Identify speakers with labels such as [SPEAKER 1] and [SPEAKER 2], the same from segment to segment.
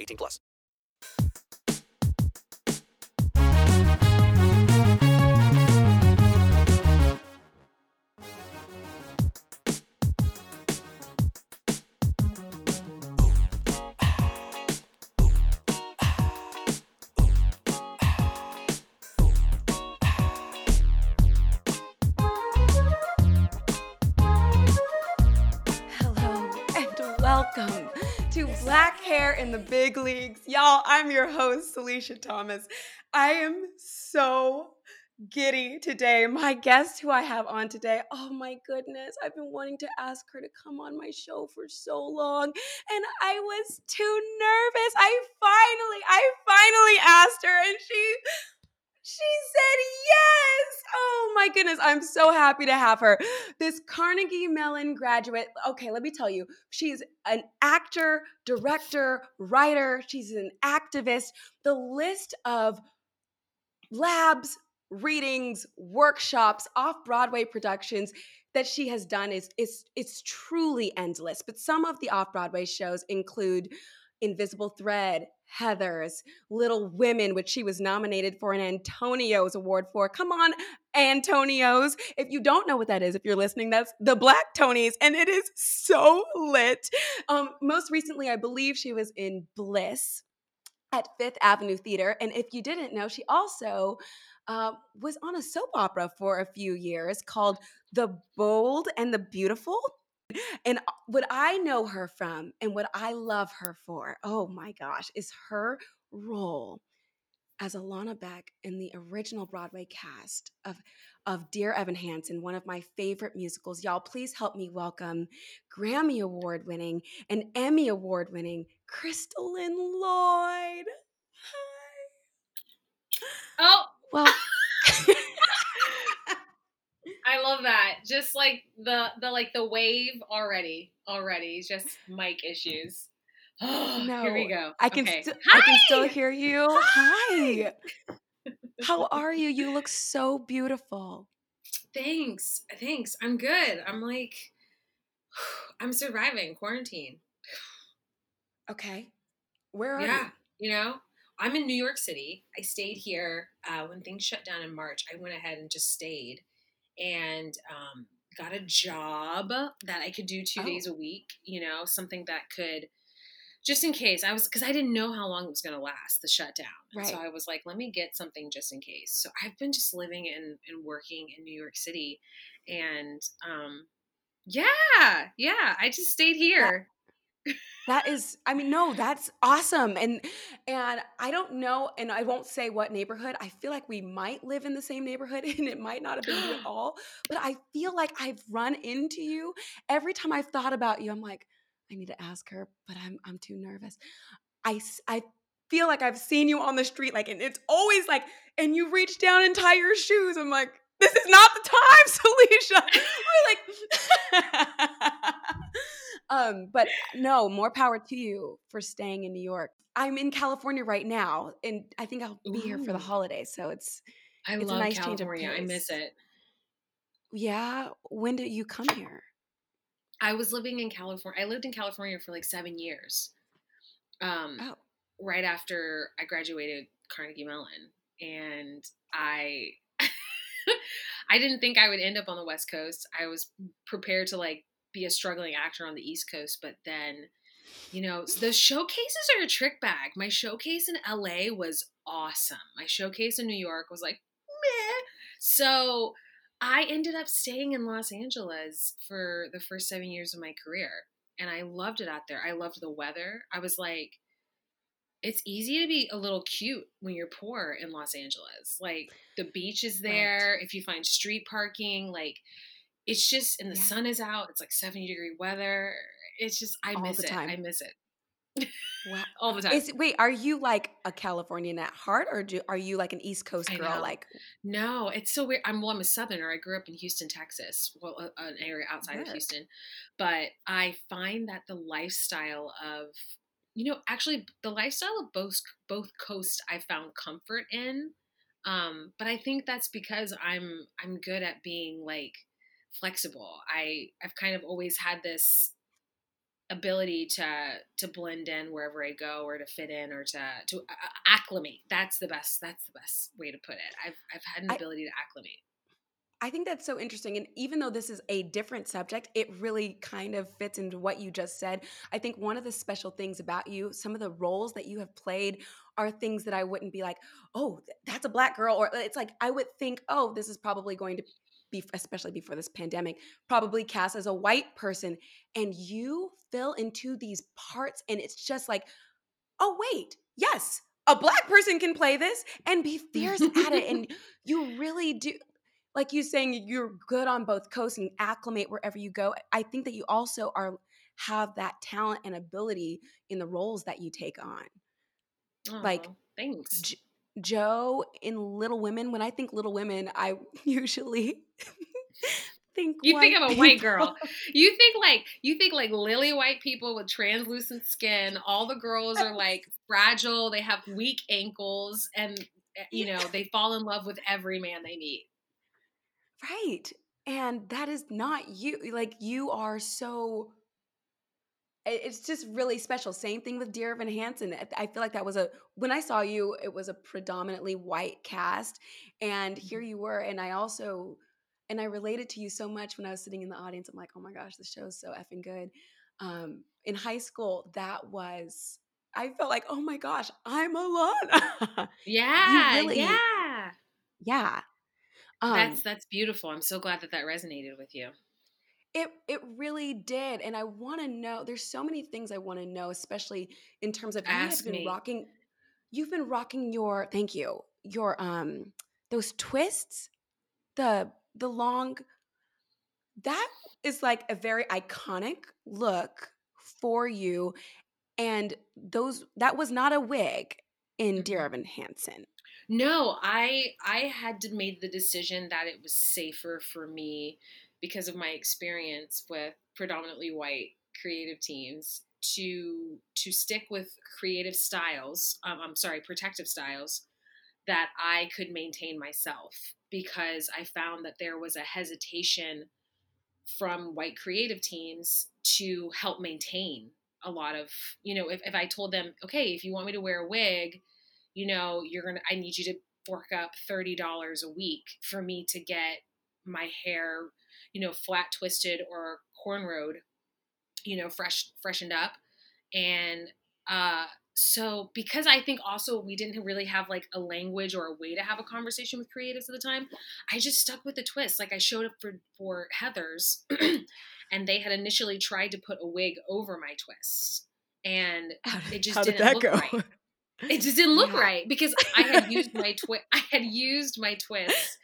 [SPEAKER 1] 18 plus.
[SPEAKER 2] Welcome to Black in the Big Leagues. Y'all, I'm your host, Alicia Thomas. I am so giddy today. My guest who I have on today, oh my goodness, I've been wanting to ask her to come on my show for so long and I was too nervous. I finally, I finally asked her and she said yes. Oh my goodness. I'm so happy to have her. This Carnegie Mellon graduate. Okay, let me tell you. She's an actor, director, writer. She's an activist. The list of labs, readings, workshops, off-Broadway productions that she has done is is it's truly endless. But some of the off-Broadway shows include Invisible Thread, Heathers, Little Women, which she was nominated for an Antonyo Award for. Come on, Antonyos. If you don't know what that is, if you're listening, that's the Black Tonys, and it is so lit. Um, most recently, I believe she was in Bliss at Fifth Avenue Theater. And if you didn't know, she also uh, was on a soap opera for a few years called The Bold and the Beautiful. And uh, what I know her from and what I love her for, oh my gosh, is her role as Alana Beck in the original Broadway cast of, of Dear Evan Hansen, one of my favorite musicals. Y'all, please help me welcome Grammy Award winning and Emmy Award winning Kristolyn Lloyd. Hi.
[SPEAKER 3] Oh,
[SPEAKER 2] Well,
[SPEAKER 3] I love that. Just like the the like the wave already, already just mic issues.
[SPEAKER 2] Oh no.
[SPEAKER 3] Here we go.
[SPEAKER 2] I can
[SPEAKER 3] Okay.
[SPEAKER 2] still I can still hear you. Hi. How are you? You look so beautiful.
[SPEAKER 3] Thanks. Thanks. I'm good. I'm like I'm surviving quarantine.
[SPEAKER 2] Okay. Where are
[SPEAKER 3] you? You know, I'm in New York City. I stayed here uh, when things shut down in March. I went ahead and just stayed and um, got a job that I could do two
[SPEAKER 2] Oh.
[SPEAKER 3] days a week. You know, something that could just in case I was because I didn't know how long it was going to last the shutdown. And So I was like, let me get something just in case. So I've been just living and, and working in New York City, and um, yeah, yeah, I just stayed here.
[SPEAKER 2] That is, I mean, no, that's awesome. And and I don't know, and I won't say what neighborhood. I feel like we might live in the same neighborhood, and it might not have been you at all. But I feel like I've run into you every time I've thought about you. I'm like, I need to ask her, but I'm I'm too nervous. i i feel like I've seen you on the street, like, and it's always like, and you reach down and tie your shoes. I'm like, this is not the time, Salisha. We're like, um, but no, more power to you for staying in New York. I'm in California right now, and I think I'll be here for the holidays. So it's
[SPEAKER 3] I
[SPEAKER 2] It's a
[SPEAKER 3] love
[SPEAKER 2] nice change of
[SPEAKER 3] California. I miss it.
[SPEAKER 2] yeah. When did you come here?
[SPEAKER 3] I was living in California. I lived in California for like seven years. Um,
[SPEAKER 2] Oh,
[SPEAKER 3] right after I graduated Carnegie Mellon, and I, I didn't think I would end up on the West Coast. I was prepared to like be a struggling actor on the East Coast, but then, you know, the showcases are a trick bag. My showcase in LA was awesome. My showcase in New York was like, meh. So I ended up staying in Los Angeles for the first seven years of my career. And I loved it out there. I loved the weather. I was like, it's easy to be a little cute when you're poor in Los Angeles. Like the beach is there. Right. If you find street parking, like it's just and the yeah. sun is out. It's like 70 degree weather. It's just I All miss it. Time. I miss it.
[SPEAKER 2] wow. All the time. Is, wait, are you like a Californian at heart, or do, are you like an East Coast girl? Like,
[SPEAKER 3] no, it's so weird. I'm well, I'm a Southerner. I grew up in Houston, Texas, well, an area outside of Houston, but I find that the lifestyle of you know, actually, the lifestyle of both both coasts I found comfort in. Um, but I think that's because I'm I'm good at being like flexible. I I've kind of always had this ability to to blend in wherever I go or to fit in or to to uh, uh, acclimate. That's the best that's the best way to put it. I've I've had an ability I, to acclimate.
[SPEAKER 2] I think that's so interesting. And even though this is a different subject, it really kind of fits into what you just said. I think one of the special things about you, some of the roles that you have played are things that I wouldn't be like, oh, that's a black girl. Or uh, it's like, I would think, oh, this is probably going to especially before this pandemic, probably cast as a white person. And you fill into these parts, and it's just like, oh, wait, yes, a black person can play this and be fierce at it. And you really do like you saying you're good on both coasts and acclimate wherever you go i think that you also are have that talent and ability in the roles that you take on
[SPEAKER 3] oh, like thanks J-
[SPEAKER 2] joe in little women when i think little women i usually think
[SPEAKER 3] you think of a people. white girl you think like you think like lily white people with translucent skin all the girls are like fragile they have weak ankles and eh, you know they fall in love with every man they meet
[SPEAKER 2] Right. And that is not you. Like you are so it's just really special. Same thing with Dear Evan Hansen. I feel like that was a when I saw you, it was a predominantly white cast, and here mm-hmm. you were. And I also and I related to you so much when I was sitting in the audience. I'm like, oh my gosh, this show is so effing good. Um, in high school, that was I felt like, oh my gosh, I'm alone.
[SPEAKER 3] yeah, really, yeah,
[SPEAKER 2] yeah.
[SPEAKER 3] Um, that's that's beautiful. I'm so glad that that resonated with you.
[SPEAKER 2] It it really did, and I want to know. There's so many things I want to know, especially in terms of
[SPEAKER 3] Ask
[SPEAKER 2] you have been
[SPEAKER 3] me.
[SPEAKER 2] rocking. You've been rocking your thank you your um those twists, the the long. That is like a very iconic look for you, and those that was not a wig in Dear mm-hmm. Evan Hansen.
[SPEAKER 3] No, I I had made the decision that it was safer for me because of my experience with predominantly white creative teams to to stick with creative styles. Um, I'm sorry, protective styles that I could maintain myself because I found that there was a hesitation from white creative teams to help maintain a lot of you know if, if i told them okay if you want me to wear a wig you know, you're to, I need you to fork up $30 a week for me to get my hair, you know, flat twisted or cornrowed, you know, fresh, freshened up. And, uh, so because I think also we didn't really have like a language or a way to have a conversation with creatives at the time, I just stuck with the twist. Like I showed up for for Heathers and they had initially tried to put a wig over my twists and it just didn't look go? right. It just didn't look yeah. right because I had used my twist. I had used my twist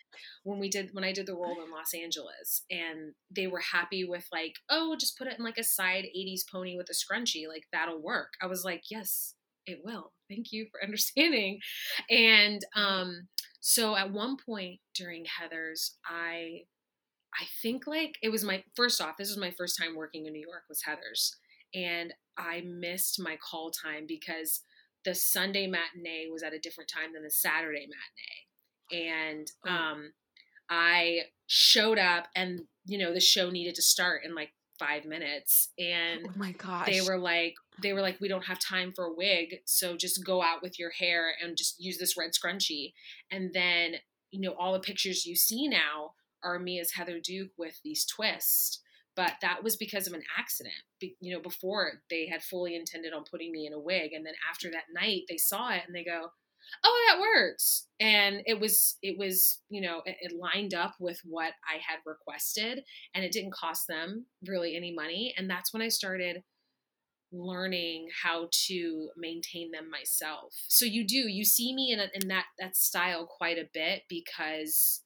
[SPEAKER 3] when we did when I did the role in Los Angeles, and they were happy with like, oh, just put it in like a side '80s pony with a scrunchie, like that'll work. I was like, yes, it will. Thank you for understanding. And um, so at one point during Heathers, I I think like it was my first off, this was my first time working in New York was Heathers. And I missed my call time because the Sunday matinee was at a different time than the Saturday matinee. And oh. um, I showed up and, you know, the show needed to start in like five minutes. And
[SPEAKER 2] oh my gosh.
[SPEAKER 3] they were like, they were like, we don't have time for a wig. So just go out with your hair and just use this red scrunchie. And then, you know, all the pictures you see now are me as Heather Duke with these twists but that was because of an accident. Be, you know, before they had fully intended on putting me in a wig, and then after that night, they saw it and they go, "Oh, that works." And it was it was you know it, it lined up with what I had requested, and it didn't cost them really any money. And that's when I started learning how to maintain them myself. So you do you see me in a, in that that style quite a bit because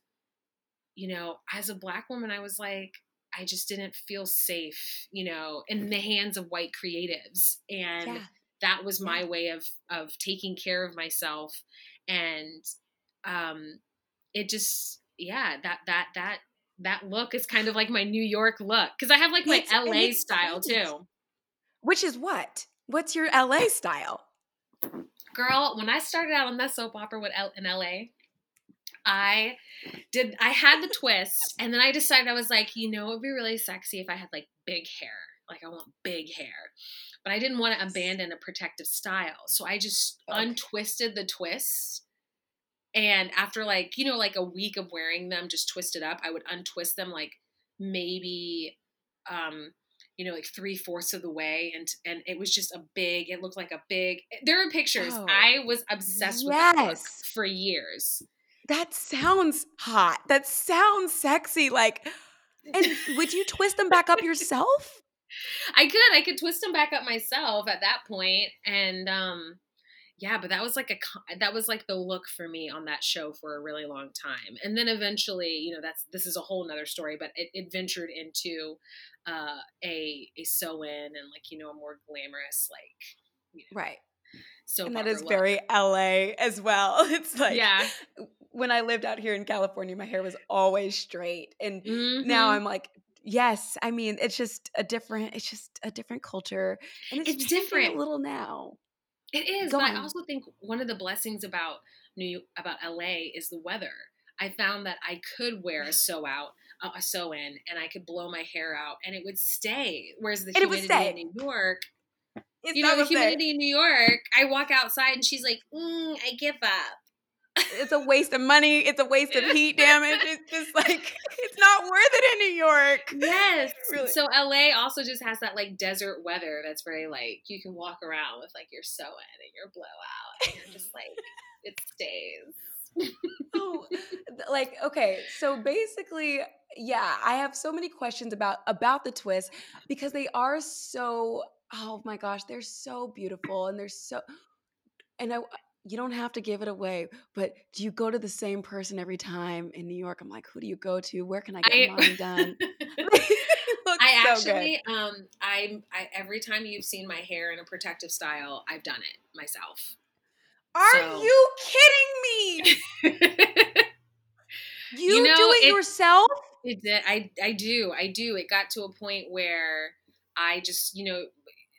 [SPEAKER 3] you know, as a black woman I was like I just didn't feel safe, you know, in the hands of white creatives and
[SPEAKER 2] Yeah.
[SPEAKER 3] That was my way of of taking care of myself and um it just yeah, that that that that look is kind of like my New York look cuz I have like my
[SPEAKER 2] It's-
[SPEAKER 3] LA style too.
[SPEAKER 2] Which is what? What's your LA style?
[SPEAKER 3] Girl, when I started out on that soap opera with L- in LA, I did I had the twist and then I decided I was like, you know, it would be really sexy if I had like big hair. Like I want big hair. But I didn't want to abandon a protective style. So I just
[SPEAKER 2] Okay.
[SPEAKER 3] untwisted the twists. And after like, you know, like a week of wearing them just twisted up, I would untwist them like maybe um you know, like three fourths of the way, and and it was just a big. It looked like a big. There are pictures.
[SPEAKER 2] Oh,
[SPEAKER 3] I was obsessed with that look for years.
[SPEAKER 2] That sounds hot. That sounds sexy. Like, and would you twist them back up yourself?
[SPEAKER 3] I could, I could twist them back up myself at that point, and um, yeah, but that was like a that was like the look for me on that show for a really long time, and then eventually, you know, that's this is a whole nother story, but it, it ventured into uh, a a sew in and like you know a more glamorous like you know,
[SPEAKER 2] Right.
[SPEAKER 3] so
[SPEAKER 2] and that
[SPEAKER 3] look.
[SPEAKER 2] very LA as well. It's like,
[SPEAKER 3] yeah.
[SPEAKER 2] when I lived out here in California, my hair was always straight. And now
[SPEAKER 3] Mhm.
[SPEAKER 2] I'm like, yes, I mean, it's just a different, it's just a different culture. And it's,
[SPEAKER 3] It's different.
[SPEAKER 2] a little now.
[SPEAKER 3] It is,
[SPEAKER 2] Go
[SPEAKER 3] but
[SPEAKER 2] on.
[SPEAKER 3] I also think one of the blessings about New about LA is the weather. I found that I could wear a sew out, uh, a sew in, and I could blow my hair out, and it would stay. Whereas the
[SPEAKER 2] And
[SPEAKER 3] humidity
[SPEAKER 2] stay.
[SPEAKER 3] in New York,
[SPEAKER 2] It's
[SPEAKER 3] you know, the humidity in New York, I walk outside and she's like, mm, "I give up."
[SPEAKER 2] It's a waste of money. It's a waste of heat damage. It's just like, it's not worth it in New York.
[SPEAKER 3] Yes.
[SPEAKER 2] Really.
[SPEAKER 3] So LA also just has that like desert weather that's very like you can walk around with like your sew in and your blowout, and you're just like it stays.
[SPEAKER 2] oh, like okay so basically yeah i have so many questions about about the twist because they are so oh my gosh they're so beautiful and they're so and i you don't have to give it away but do you go to the same person every time in new york i'm like who do you go to where can i get mine done
[SPEAKER 3] I
[SPEAKER 2] so
[SPEAKER 3] actually, um, I'm, I every time you've seen my hair in a protective style, I've done it myself.
[SPEAKER 2] are
[SPEAKER 3] so-
[SPEAKER 2] you kidding me you,
[SPEAKER 3] know,
[SPEAKER 2] do it,
[SPEAKER 3] it-
[SPEAKER 2] yourself
[SPEAKER 3] It did. I I do. I do. It got to a point where I just, you know,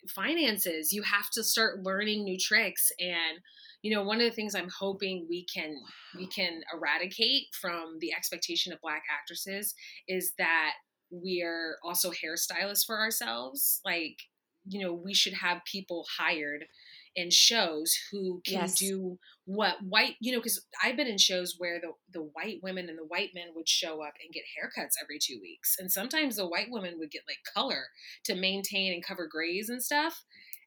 [SPEAKER 3] finances. You have to start learning new tricks, and you know, one of the things I'm hoping we can we can eradicate from the expectation of Black actresses is that we're also hairstylists for ourselves. Like, you know, we should have people hired in shows who can
[SPEAKER 2] Yes.
[SPEAKER 3] do what white you know because i've been in shows where the the white women and the white men would show up and get haircuts every two weeks and sometimes the white women would get like color to maintain and cover grays and stuff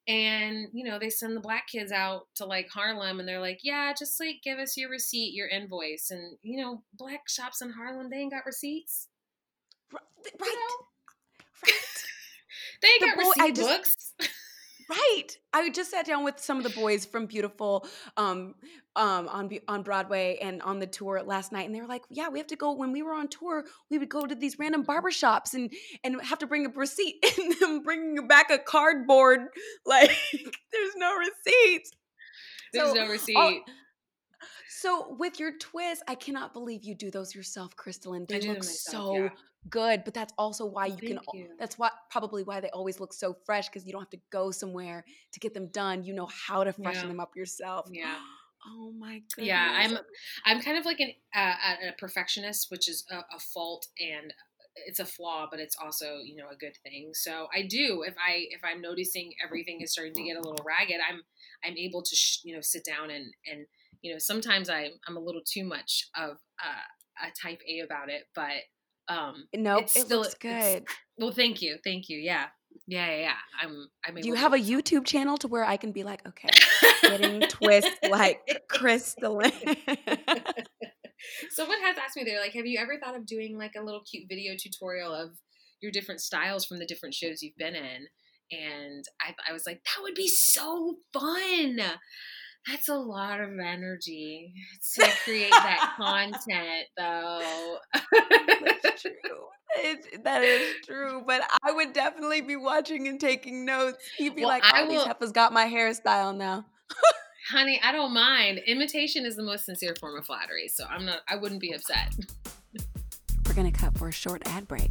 [SPEAKER 3] and you know they send the black kids out to like harlem and they're like yeah just like give us your receipt your invoice and you know black shops in harlem they ain't got receipts.
[SPEAKER 2] Right
[SPEAKER 3] you know?
[SPEAKER 2] right.
[SPEAKER 3] They ain't
[SPEAKER 2] The
[SPEAKER 3] got
[SPEAKER 2] boy-
[SPEAKER 3] receipt
[SPEAKER 2] just-
[SPEAKER 3] books
[SPEAKER 2] Right. I just sat down with some of the boys from Beautiful um um on on Broadway and on the tour last night and they were like, "Yeah, we have to go when we were on tour, we would go to these random barber shops and and have to bring a receipt and them bringing back a cardboard like there's no receipts."
[SPEAKER 3] there's
[SPEAKER 2] So,
[SPEAKER 3] no receipt
[SPEAKER 2] all- So with your twist, I cannot believe you do those yourself, Kristolyn. They look
[SPEAKER 3] myself,
[SPEAKER 2] so
[SPEAKER 3] yeah.
[SPEAKER 2] Good, but that's also why you can.
[SPEAKER 3] Thank
[SPEAKER 2] al-
[SPEAKER 3] you.
[SPEAKER 2] That's why probably why they always look so fresh because you don't have to go somewhere to get them done. You know how to freshen
[SPEAKER 3] Yeah.
[SPEAKER 2] them up yourself.
[SPEAKER 3] Yeah.
[SPEAKER 2] Oh my goodness.
[SPEAKER 3] Yeah, I'm I'm kind of like an uh, a a perfectionist, which is a, a fault and it's a flaw, but it's also you know a good thing. So I do if I if I'm noticing everything is starting to get a little ragged, I'm I'm able to sh- you know sit down and and you know sometimes I I'm a little too much of uh, a type A about it, but Um,
[SPEAKER 2] Nope,
[SPEAKER 3] it's
[SPEAKER 2] it
[SPEAKER 3] still-
[SPEAKER 2] looks good.
[SPEAKER 3] well, thank you, thank you. Yeah, yeah, yeah. yeah. I'm. I'm.
[SPEAKER 2] Do you have a YouTube channel to where I can be like, okay, getting twist like Kristolyn?
[SPEAKER 3] Someone has asked me, they're like, have you ever thought of doing like a little cute video tutorial of your different styles from the different shows you've been in? And I, I was like, that would be so fun. That's a lot of energy to create that content, though.
[SPEAKER 2] That's true. It's, that is true. But I would definitely be watching and taking notes. He'd be
[SPEAKER 3] Well,
[SPEAKER 2] like,
[SPEAKER 3] I
[SPEAKER 2] oh, these
[SPEAKER 3] will-
[SPEAKER 2] heifers got my hairstyle now.
[SPEAKER 3] Honey, I don't mind. Imitation is the most sincere form of flattery, so I'm not. I wouldn't be upset.
[SPEAKER 2] We're going to cut for a short ad break.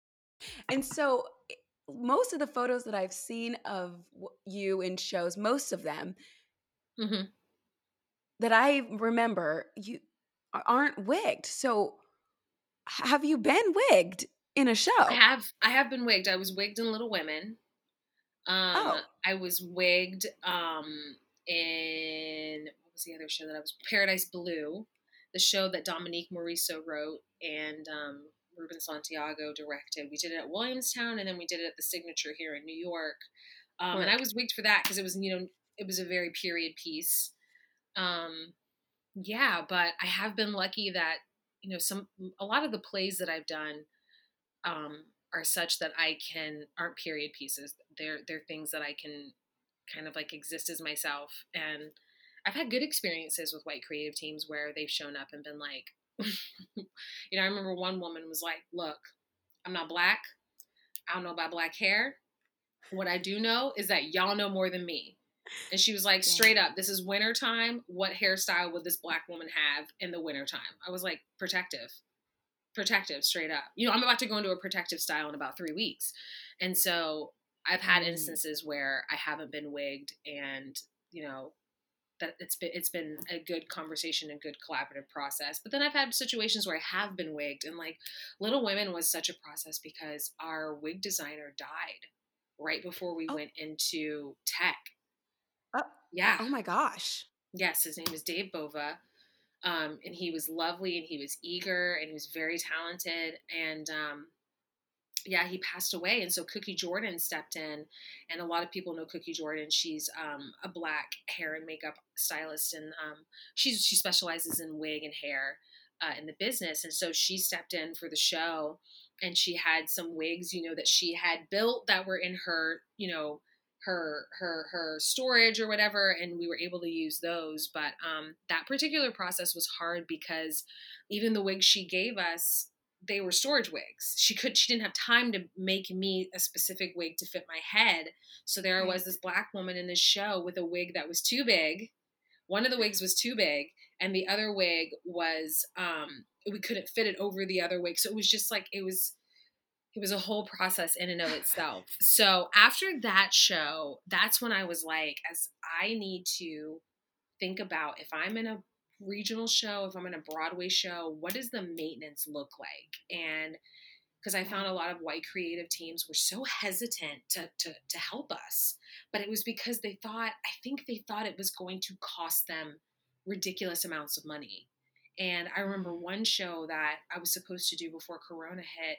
[SPEAKER 2] And so, most of the photos that I've seen of you in shows, most of them
[SPEAKER 3] hmm
[SPEAKER 2] that I remember, you aren't wigged. So, have you been wigged in a show?
[SPEAKER 3] I have. I have been wigged. I was wigged in Little Women. Um,
[SPEAKER 2] Oh.
[SPEAKER 3] I was wigged um, in what was the other show that I was? Paradise Blue, the show that Dominique Morisseau wrote and um, Ruben Santiago directed. We did it at Williamstown, and then we did it at the Signature here in New York. Um, and I was wigged for that because it was, you know, it was a very period piece. Um, yeah, but I have been lucky that you know some a lot of the plays that I've done um, are such that I can aren't period pieces. They're they're things that I can kind of like exist as myself. And I've had good experiences with white creative teams where they've shown up and been like, you know, I remember one woman was like, "Look, I'm not black. I don't know about black hair. What I do know is that y'all know more than me." And she was like, straight up, this is winter time. What hairstyle would this black woman have in the winter time? I was like, protective protective straight up you know i'm about to go into a protective style in about three weeks and so i've had
[SPEAKER 2] Mm.
[SPEAKER 3] instances where i haven't been wigged and you know that it's been it's been a good conversation and good collaborative process but then i've had situations where i have been wigged and like little women was such a process because our wig designer died right before we
[SPEAKER 2] Oh.
[SPEAKER 3] went into tech
[SPEAKER 2] Oh.
[SPEAKER 3] yeah
[SPEAKER 2] Oh my gosh.
[SPEAKER 3] Yes, his name is Dave Bova. Um, and he was lovely and he was eager and he was very talented. And um, yeah, he passed away. And so Cookie Jordan stepped in. And a lot of people know Cookie Jordan. She's um, a black hair and makeup stylist. And um, she's, she specializes in wig and hair uh, in the business. And so she stepped in for the show and she had some wigs, you know, that she had built that were in her, you know, her her her storage or whatever and we were able to use those but um that particular process was hard because even the wigs she gave us they were storage wigs. She could she didn't have time to make me a specific wig to fit my head. So there I was this black woman in this show with a wig that was too big. One of the wigs was too big and the other wig was um we couldn't fit it over the other wig. So it was just like it was it was a whole process in and of itself. So after that show, that's when I was like, as I need to think about if I'm in a regional show, if I'm in a Broadway show, what does the maintenance look like? And because I found a lot of white creative teams were so hesitant to, to to help us, but it was because they thought I think they thought it was going to cost them ridiculous amounts of money. And I remember mm. one show that I was supposed to do before Corona hit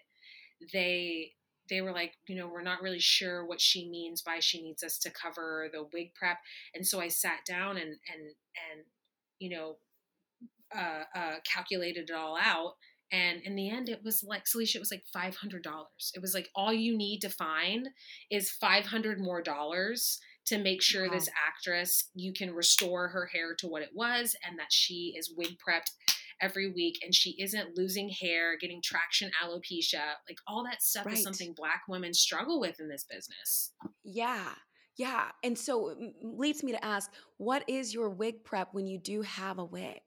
[SPEAKER 3] they they were like, you know, we're not really sure what she means by she needs us to cover the wig prep. And so I sat down and and and you know uh, uh, calculated it all out. And in the end, it was like Celicia, it was like five hundred dollars. It was like all you need to find is five hundred more dollars to make sure this actress you can restore her hair to what it was, and that she is wig prepped every week and she isn't losing hair, getting traction alopecia. Like all that stuff
[SPEAKER 2] Right.
[SPEAKER 3] is something black women struggle with in this business.
[SPEAKER 2] Yeah. Yeah. And so it leads me to ask what is your wig prep when you do have a wig?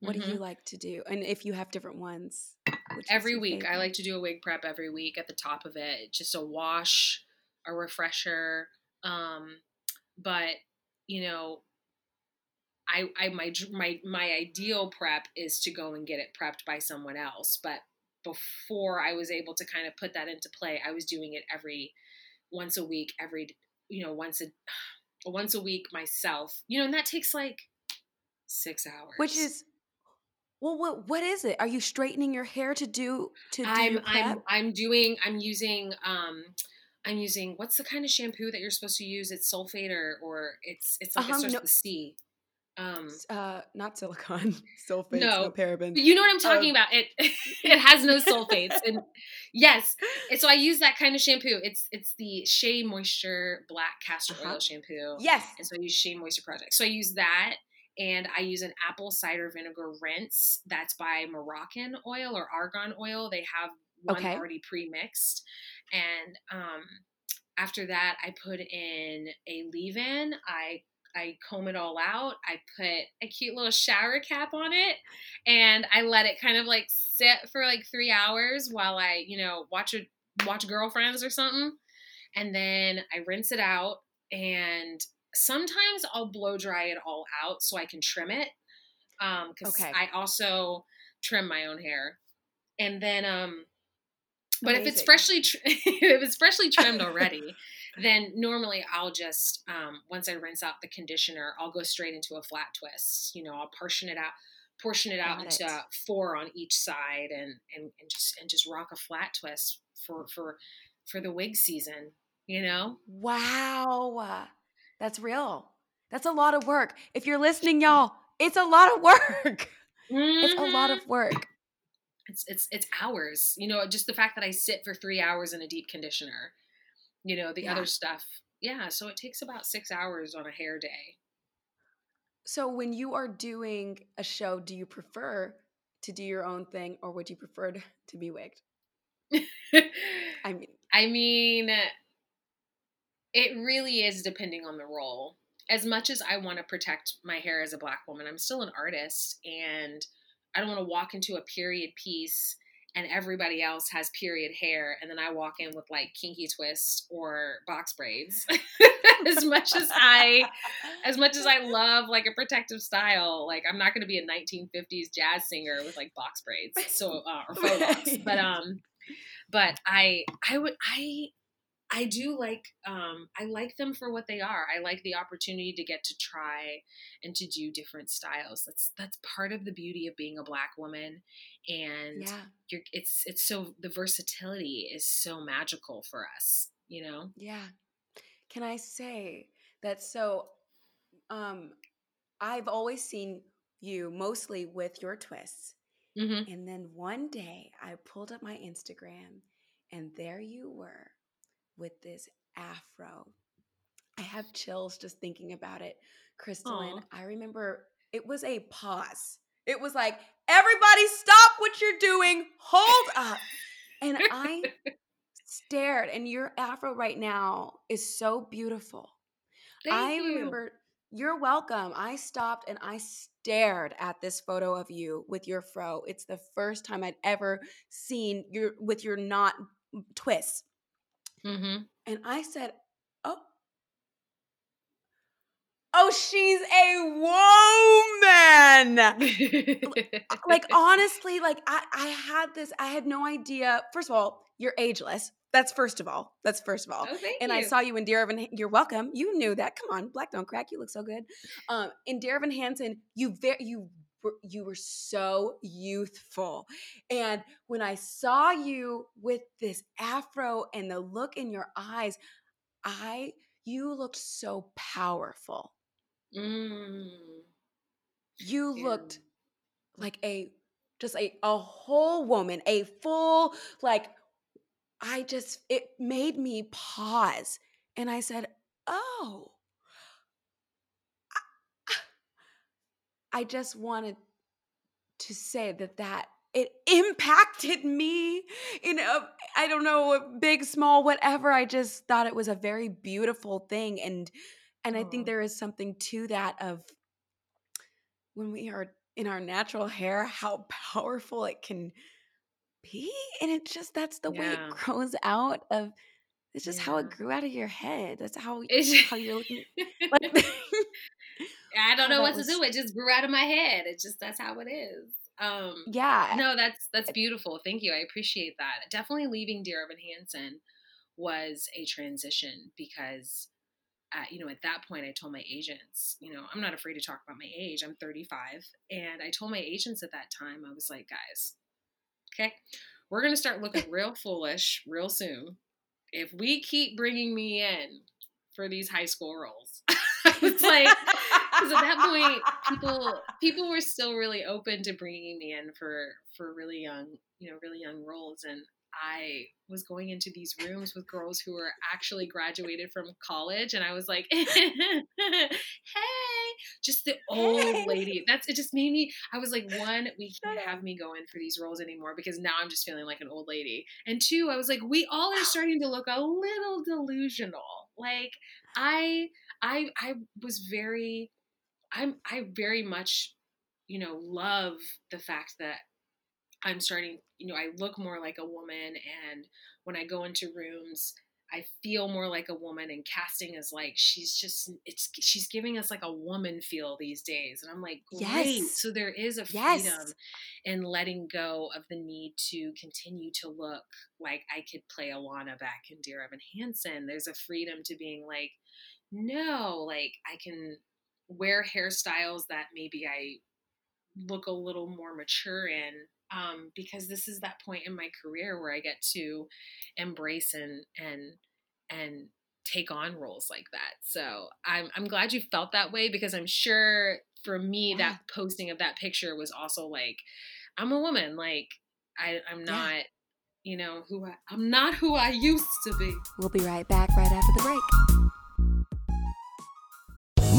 [SPEAKER 2] What do
[SPEAKER 3] Mhm.
[SPEAKER 2] you like to do? And if you have different ones,
[SPEAKER 3] every week i like to do a wig prep every week at the top of it just a wash a refresher um but you know i i my my my ideal prep is to go and get it prepped by someone else but before i was able to kind of put that into play i was doing it every once a week every you know once a once a week myself you know and that takes like six hours
[SPEAKER 2] Which is well, what what is it? Are you straightening your hair to do to do
[SPEAKER 3] I'm I'm? I'm doing I'm using um I'm using what's the kind of shampoo that you're supposed to use? It's sulfate or or it's it's like it
[SPEAKER 2] Um,
[SPEAKER 3] starts
[SPEAKER 2] no-
[SPEAKER 3] with C. Um
[SPEAKER 2] uh, not silicone, sulfates,
[SPEAKER 3] No,
[SPEAKER 2] no, parabens.
[SPEAKER 3] but you know what I'm talking
[SPEAKER 2] Um,
[SPEAKER 3] about. It it has no sulfates and yes. And so I use that kind of shampoo. It's it's the Shea Moisture Black Castor
[SPEAKER 2] Uh-huh.
[SPEAKER 3] Oil shampoo.
[SPEAKER 2] Yes.
[SPEAKER 3] And so I use Shea Moisture Project. So I use that and I use an apple cider vinegar rinse that's by Moroccan oil or argan oil. They have one
[SPEAKER 2] Okay.
[SPEAKER 3] already pre-mixed. And um after that I put in a leave-in. I I comb it all out. I put a cute little shower cap on it and I let it kind of like sit for like 3 hours while I, you know, watch a watch girlfriends or something. And then I rinse it out and sometimes I'll blow dry it all out so I can trim it. Um, cuz
[SPEAKER 2] Okay.
[SPEAKER 3] I also trim my own hair. And then um but if it's freshly tr- if it's freshly trimmed already, then normally I'll just um, once I rinse out the conditioner, I'll go straight into a flat twist. You know, I'll portion it out, portion it out
[SPEAKER 2] Got
[SPEAKER 3] into
[SPEAKER 2] it.
[SPEAKER 3] four on each side, and and and just and just rock a flat twist for for for the wig season. You know,
[SPEAKER 2] Wow. That's real. That's a lot of work. If you're listening, y'all, it's a lot of work. It's a lot
[SPEAKER 3] Mhm.
[SPEAKER 2] of work.
[SPEAKER 3] it's it's it's hours. You know, just the fact that I sit for three hours in a deep conditioner. You know, the
[SPEAKER 2] Yeah.
[SPEAKER 3] other stuff. Yeah, so it takes about six hours on a hair day.
[SPEAKER 2] So when you are doing a show, do you prefer to do your own thing or would you prefer to, to be wigged? I mean,
[SPEAKER 3] I mean, it really is depending on the role. As much as I want to protect my hair as a black woman, I'm still an artist and I don't want to walk into a period piece and everybody else has period hair and then I walk in with like kinky twist or box braids. as much as I as much as I love like a protective style, like I'm not going to be a 1950s jazz singer with like box braids. So uh, or faux locks. But um but I I would I I do like um I like them for what they are. I like the opportunity to get to try and to do different styles. That's that's part of the beauty of being a black woman and
[SPEAKER 2] yeah,
[SPEAKER 3] you're it's it's so the versatility is so magical for us, you know?
[SPEAKER 2] yeah. Can I say that? So, um, I've always seen you mostly with your twists.
[SPEAKER 3] Mhm.
[SPEAKER 2] And then one day I pulled up my Instagram and there you were with this afro. I have chills just thinking about it.
[SPEAKER 3] Kristolyn.
[SPEAKER 2] I remember it was a pause. It was like, everybody stop what you're doing, hold up. And I stared, and your afro right now is so beautiful.
[SPEAKER 3] Thank
[SPEAKER 2] I
[SPEAKER 3] you.
[SPEAKER 2] remember you're welcome. I stopped and I stared at this photo of you with your fro. It's the first time I'd ever seen your with your knot twists.
[SPEAKER 3] Mhm.
[SPEAKER 2] And I said, "Oh. Oh, she's a woman." like honestly, like I I had this I had no idea. First of all, you're ageless. That's first of all. That's first of all.
[SPEAKER 3] Oh,
[SPEAKER 2] and I saw you in Dear Evan. You're welcome. You knew that. Come on, Black Don't Crack. You look so good. Um, in Dear Evan Hansen, you very you were you were so youthful, and when I saw you with this afro and the look in your eyes, I you looked so powerful.
[SPEAKER 3] Mm.
[SPEAKER 2] You
[SPEAKER 3] Yeah.
[SPEAKER 2] looked like a just a a whole woman, a full like I just it made me pause and I said, "Oh." I just wanted to say that that it impacted me in a I don't know, big small whatever. I just thought it was a very beautiful thing and and I think mm. there is something to that of when we are in our natural hair, how powerful it can be. And it just, that's the way it grows out of, it's just how it grew out of your head. That's how,
[SPEAKER 3] It's-
[SPEAKER 2] how you're looking. Like,
[SPEAKER 3] I don't know what
[SPEAKER 2] was-
[SPEAKER 3] to do. It just grew out of my head. It just that's how it is. Um
[SPEAKER 2] yeah.
[SPEAKER 3] no, that's that's beautiful. Thank you. I appreciate that. Definitely leaving Dear Evan Hansen was a transition because uh, you know, at that point I told my agents, you know, I'm not afraid to talk about my age. I'm 35. And I told my agents at that time, I was like, guys, okay, we're going to start looking real foolish real soon. If we keep bringing me in for these high school roles, it's like, because at that point people people were still really open to bringing me in for for really young you know really young roles. And i was going into these rooms with girls who were actually graduated from college. And i was like hey just the old
[SPEAKER 2] Hey.
[SPEAKER 3] lady. That's it just made me i was like one we can't have me go in for these roles anymore because now i'm just feeling like an old lady. And two i was like we all are starting to look a little delusional. Like i i i was very I'm I very much, you know, love the fact that I'm starting, you know, I look more like a woman and when I go into rooms, I feel more like a woman and casting is like she's just it's she's giving us like a woman feel these days and I'm like great
[SPEAKER 2] Yes.
[SPEAKER 3] so there is a
[SPEAKER 2] Yes.
[SPEAKER 3] freedom in letting go of the need to continue to look like I could play Alana Beck in Dear Evan Hansen there's a freedom to being like no like I can wear hairstyles that maybe I look a little more mature in um, because this is that point in my career where I get to embrace and and and take on roles like that. So I'm I'm glad you felt that way because I'm sure for me that posting of that picture was also like I'm a woman like I I'm
[SPEAKER 2] Yeah.
[SPEAKER 3] not you know who I, I'm not who I used to be.
[SPEAKER 2] We'll be right back right after the break.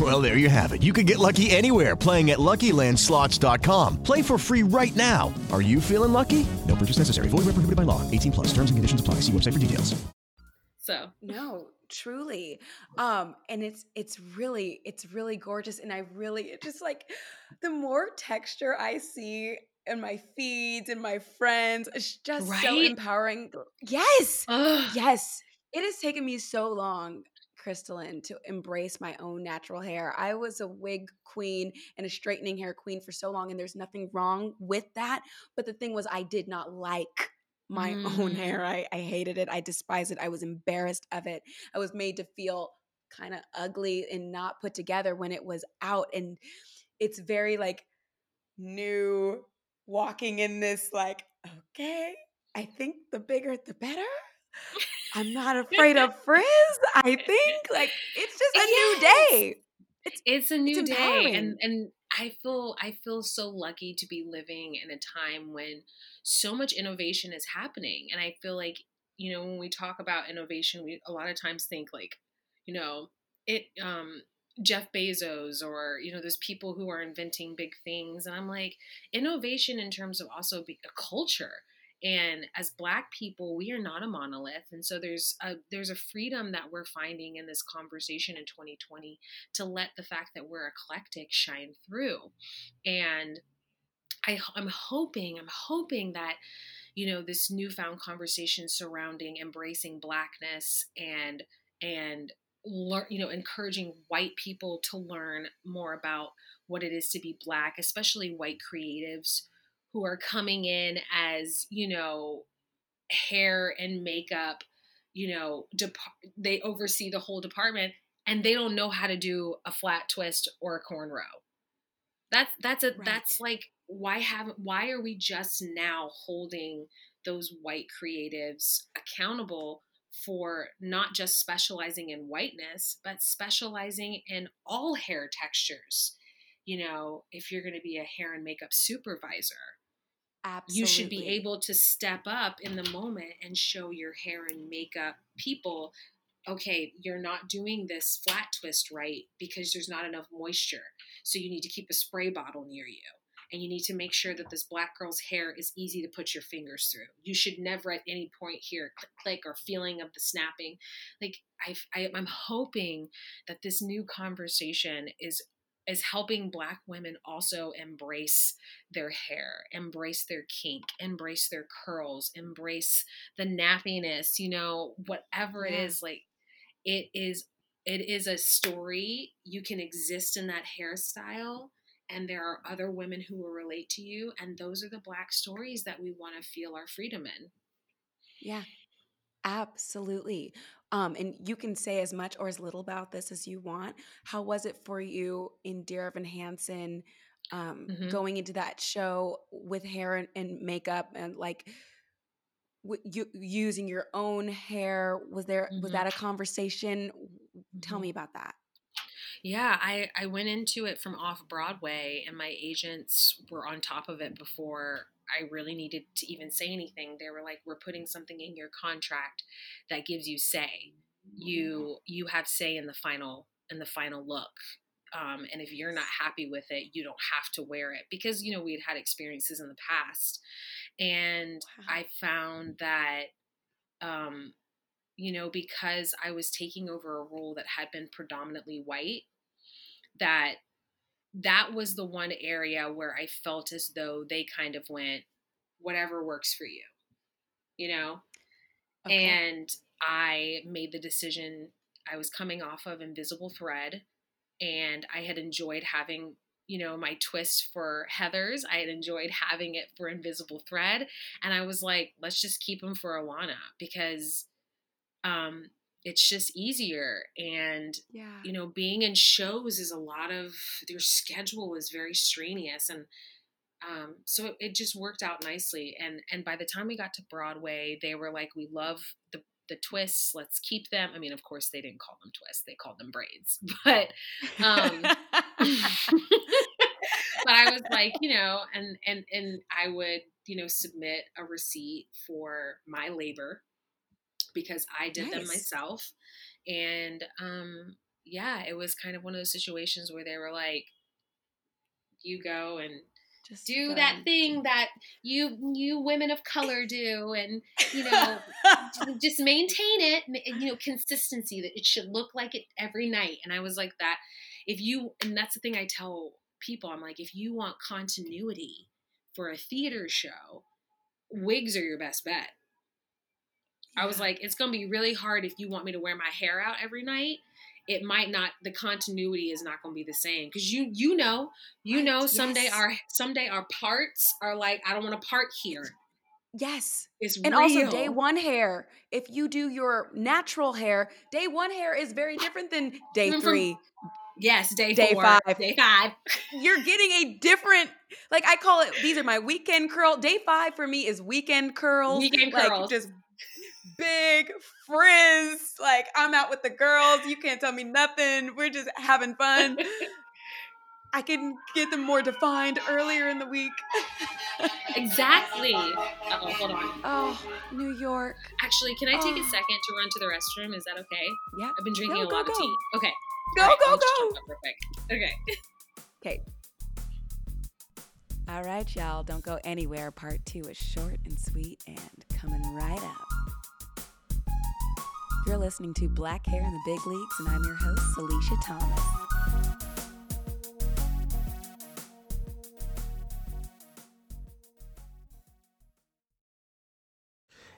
[SPEAKER 4] Well, there you have it. You can get lucky anywhere playing at LuckyLandSlots.com. Play for free right now. Are you feeling lucky? No purchase necessary. Void where prohibited by law. 18 plus. Terms and conditions apply. See website for details.
[SPEAKER 3] So
[SPEAKER 2] No, truly. Um, and it's it's really it's really gorgeous. And I really it just like the more texture I see in my feeds and my friends, it's just so empowering. Yes.
[SPEAKER 3] Ugh.
[SPEAKER 2] Yes. It has taken me so long, Kristolyn, to embrace my own natural hair. I was a wig queen and a straightening hair queen for so long, and there's nothing wrong with that. But the thing was, I did not like my own mm. hair. I, I hated it. I despised it. I was embarrassed of it. I was made to feel kind of ugly and not put together when it was out. And it's very like new walking in this, like, okay, I think the bigger the better. I'm not afraid of frizz. I think like it's just a new day.
[SPEAKER 3] it's a new day and and i feel i feel so lucky to be living in a time when so much innovation is happening and i feel like you know when we talk about innovation we a lot of times think like you know it um jeff bezos or you know there's people who are inventing big things and i'm like innovation in terms of also be a culture and as black people we are not a monolith and so there's a there's a freedom that we're finding in this conversation in 2020 to let the fact that we're eclectic shine through. And I, i'm hoping i'm hoping that you know this newfound conversation surrounding embracing blackness and and learn you know encouraging white people to learn more about what it is to be black especially white creatives who are coming in as you know hair and makeup you know dep- they oversee the whole department and they don't know how to do a flat twist or a cornrow. That's that's a
[SPEAKER 2] Right.
[SPEAKER 3] that's like why have why are we just now holding those white creatives accountable for not just specializing in whiteness, but specializing in all hair textures? You know, if you're going to be a hair and makeup supervisor,
[SPEAKER 2] Absolutely.
[SPEAKER 3] you should be able to step up in the moment and show your hair and makeup people okay you're not doing this flat twist right because there's not enough moisture. So you need to keep a spray bottle near you. And you need to make sure that this black girl's hair is easy to put your fingers through. You should never at any point hear click click or feeling of the snapping. Like I, I i'm hoping that this new conversation is is helping black women also embrace their hair, embrace their kink, embrace their curls, embrace the nappiness, you know, whatever it
[SPEAKER 2] Yeah.
[SPEAKER 3] is like it is it is a story you can exist in that hairstyle and there are other women who will relate to you and those are the black stories that we want to feel our freedom in.
[SPEAKER 2] Yeah, absolutely. Um, and you can say as much or as little about this as you want. How was it for you in Dear Evan Hansen, um,
[SPEAKER 3] Mhm.
[SPEAKER 2] going into that show with hair and, and makeup and like w- you using your own hair? Was there was
[SPEAKER 3] Mhm.
[SPEAKER 2] that a conversation? Tell
[SPEAKER 3] Mhm.
[SPEAKER 2] me about that.
[SPEAKER 3] Yeah, I, I went into it from off Broadway, and my agents were on top of it before I really needed to even say anything. They were like, "We're putting something in your contract that gives you say. You you have say in the final in the final look. Um, and if you're not happy with it, you don't have to wear it because you know we had had experiences in the past, and I found that um, you know, because I was taking over a role that had been predominantly white, that that was the one area where I felt as though they kind of went, whatever works for you, you know?
[SPEAKER 2] Okay.
[SPEAKER 3] And I made the decision. I was coming off of Invisible Thread, and I had enjoyed having, you know, my twist for Heathers. I had enjoyed having it for Invisible Thread, and I was like, let's just keep them for Alana because um, it's just easier. And
[SPEAKER 2] Yeah.
[SPEAKER 3] you know, being in shows is a lot of their schedule is very strenuous and um, so it, it just worked out nicely. And and by the time we got to Broadway, they were like, "We love the the twists. Let's keep them." I mean, of course, they didn't call them twists; they called them braids. But um, but I was like, you know, and and and I would you know submit a receipt for my labor because I did them myself, and um, yeah, it was kind of one of those situations where they were like, "You go and."
[SPEAKER 2] Just
[SPEAKER 3] do that thing that you you women of color do and you know just maintain it you know consistency that it should look like it every night. And i was like that if you and that's the thing i tell people i'm like if you want continuity for a theater show wigs are your best bet i was like it's going to be really hard if you want me to wear my hair out every night it might not the continuity is not going to be the same because you you know you
[SPEAKER 2] Right,
[SPEAKER 3] know someday
[SPEAKER 2] yes.
[SPEAKER 3] our someday our parts are like i don't want to part here
[SPEAKER 2] Yes.
[SPEAKER 3] it's
[SPEAKER 2] And
[SPEAKER 3] real.
[SPEAKER 2] also day one hair. If you do your natural hair, day one hair is very different than day three.
[SPEAKER 3] yes day,
[SPEAKER 2] Day
[SPEAKER 3] four,
[SPEAKER 2] five.
[SPEAKER 3] day five
[SPEAKER 2] You're getting a different, like I call it. These are my weekend curl. Day five for me is weekend curls.
[SPEAKER 3] Weekend
[SPEAKER 2] like,
[SPEAKER 3] curls.
[SPEAKER 2] just big frizz. Like I'm out with the girls. You can't tell me nothing. We're just having fun. I can get them more defined earlier in the week.
[SPEAKER 3] exactly uh-oh hold on
[SPEAKER 2] Oh, New York.
[SPEAKER 3] actually can i take a
[SPEAKER 2] Oh.
[SPEAKER 3] second to run to the restroom is that okay
[SPEAKER 2] Yeah.
[SPEAKER 3] i've been drinking
[SPEAKER 2] Go,
[SPEAKER 3] a
[SPEAKER 2] go,
[SPEAKER 3] lot
[SPEAKER 2] go.
[SPEAKER 3] of tea okay
[SPEAKER 2] Go,
[SPEAKER 3] right,
[SPEAKER 2] go, go.
[SPEAKER 3] jump real quick. okay
[SPEAKER 2] Okay. All right, y'all. Don't go anywhere. Part two is short and sweet and coming right up. You're listening to Black Hair in the Big Leagues, and I'm your host, Alicia Thomas.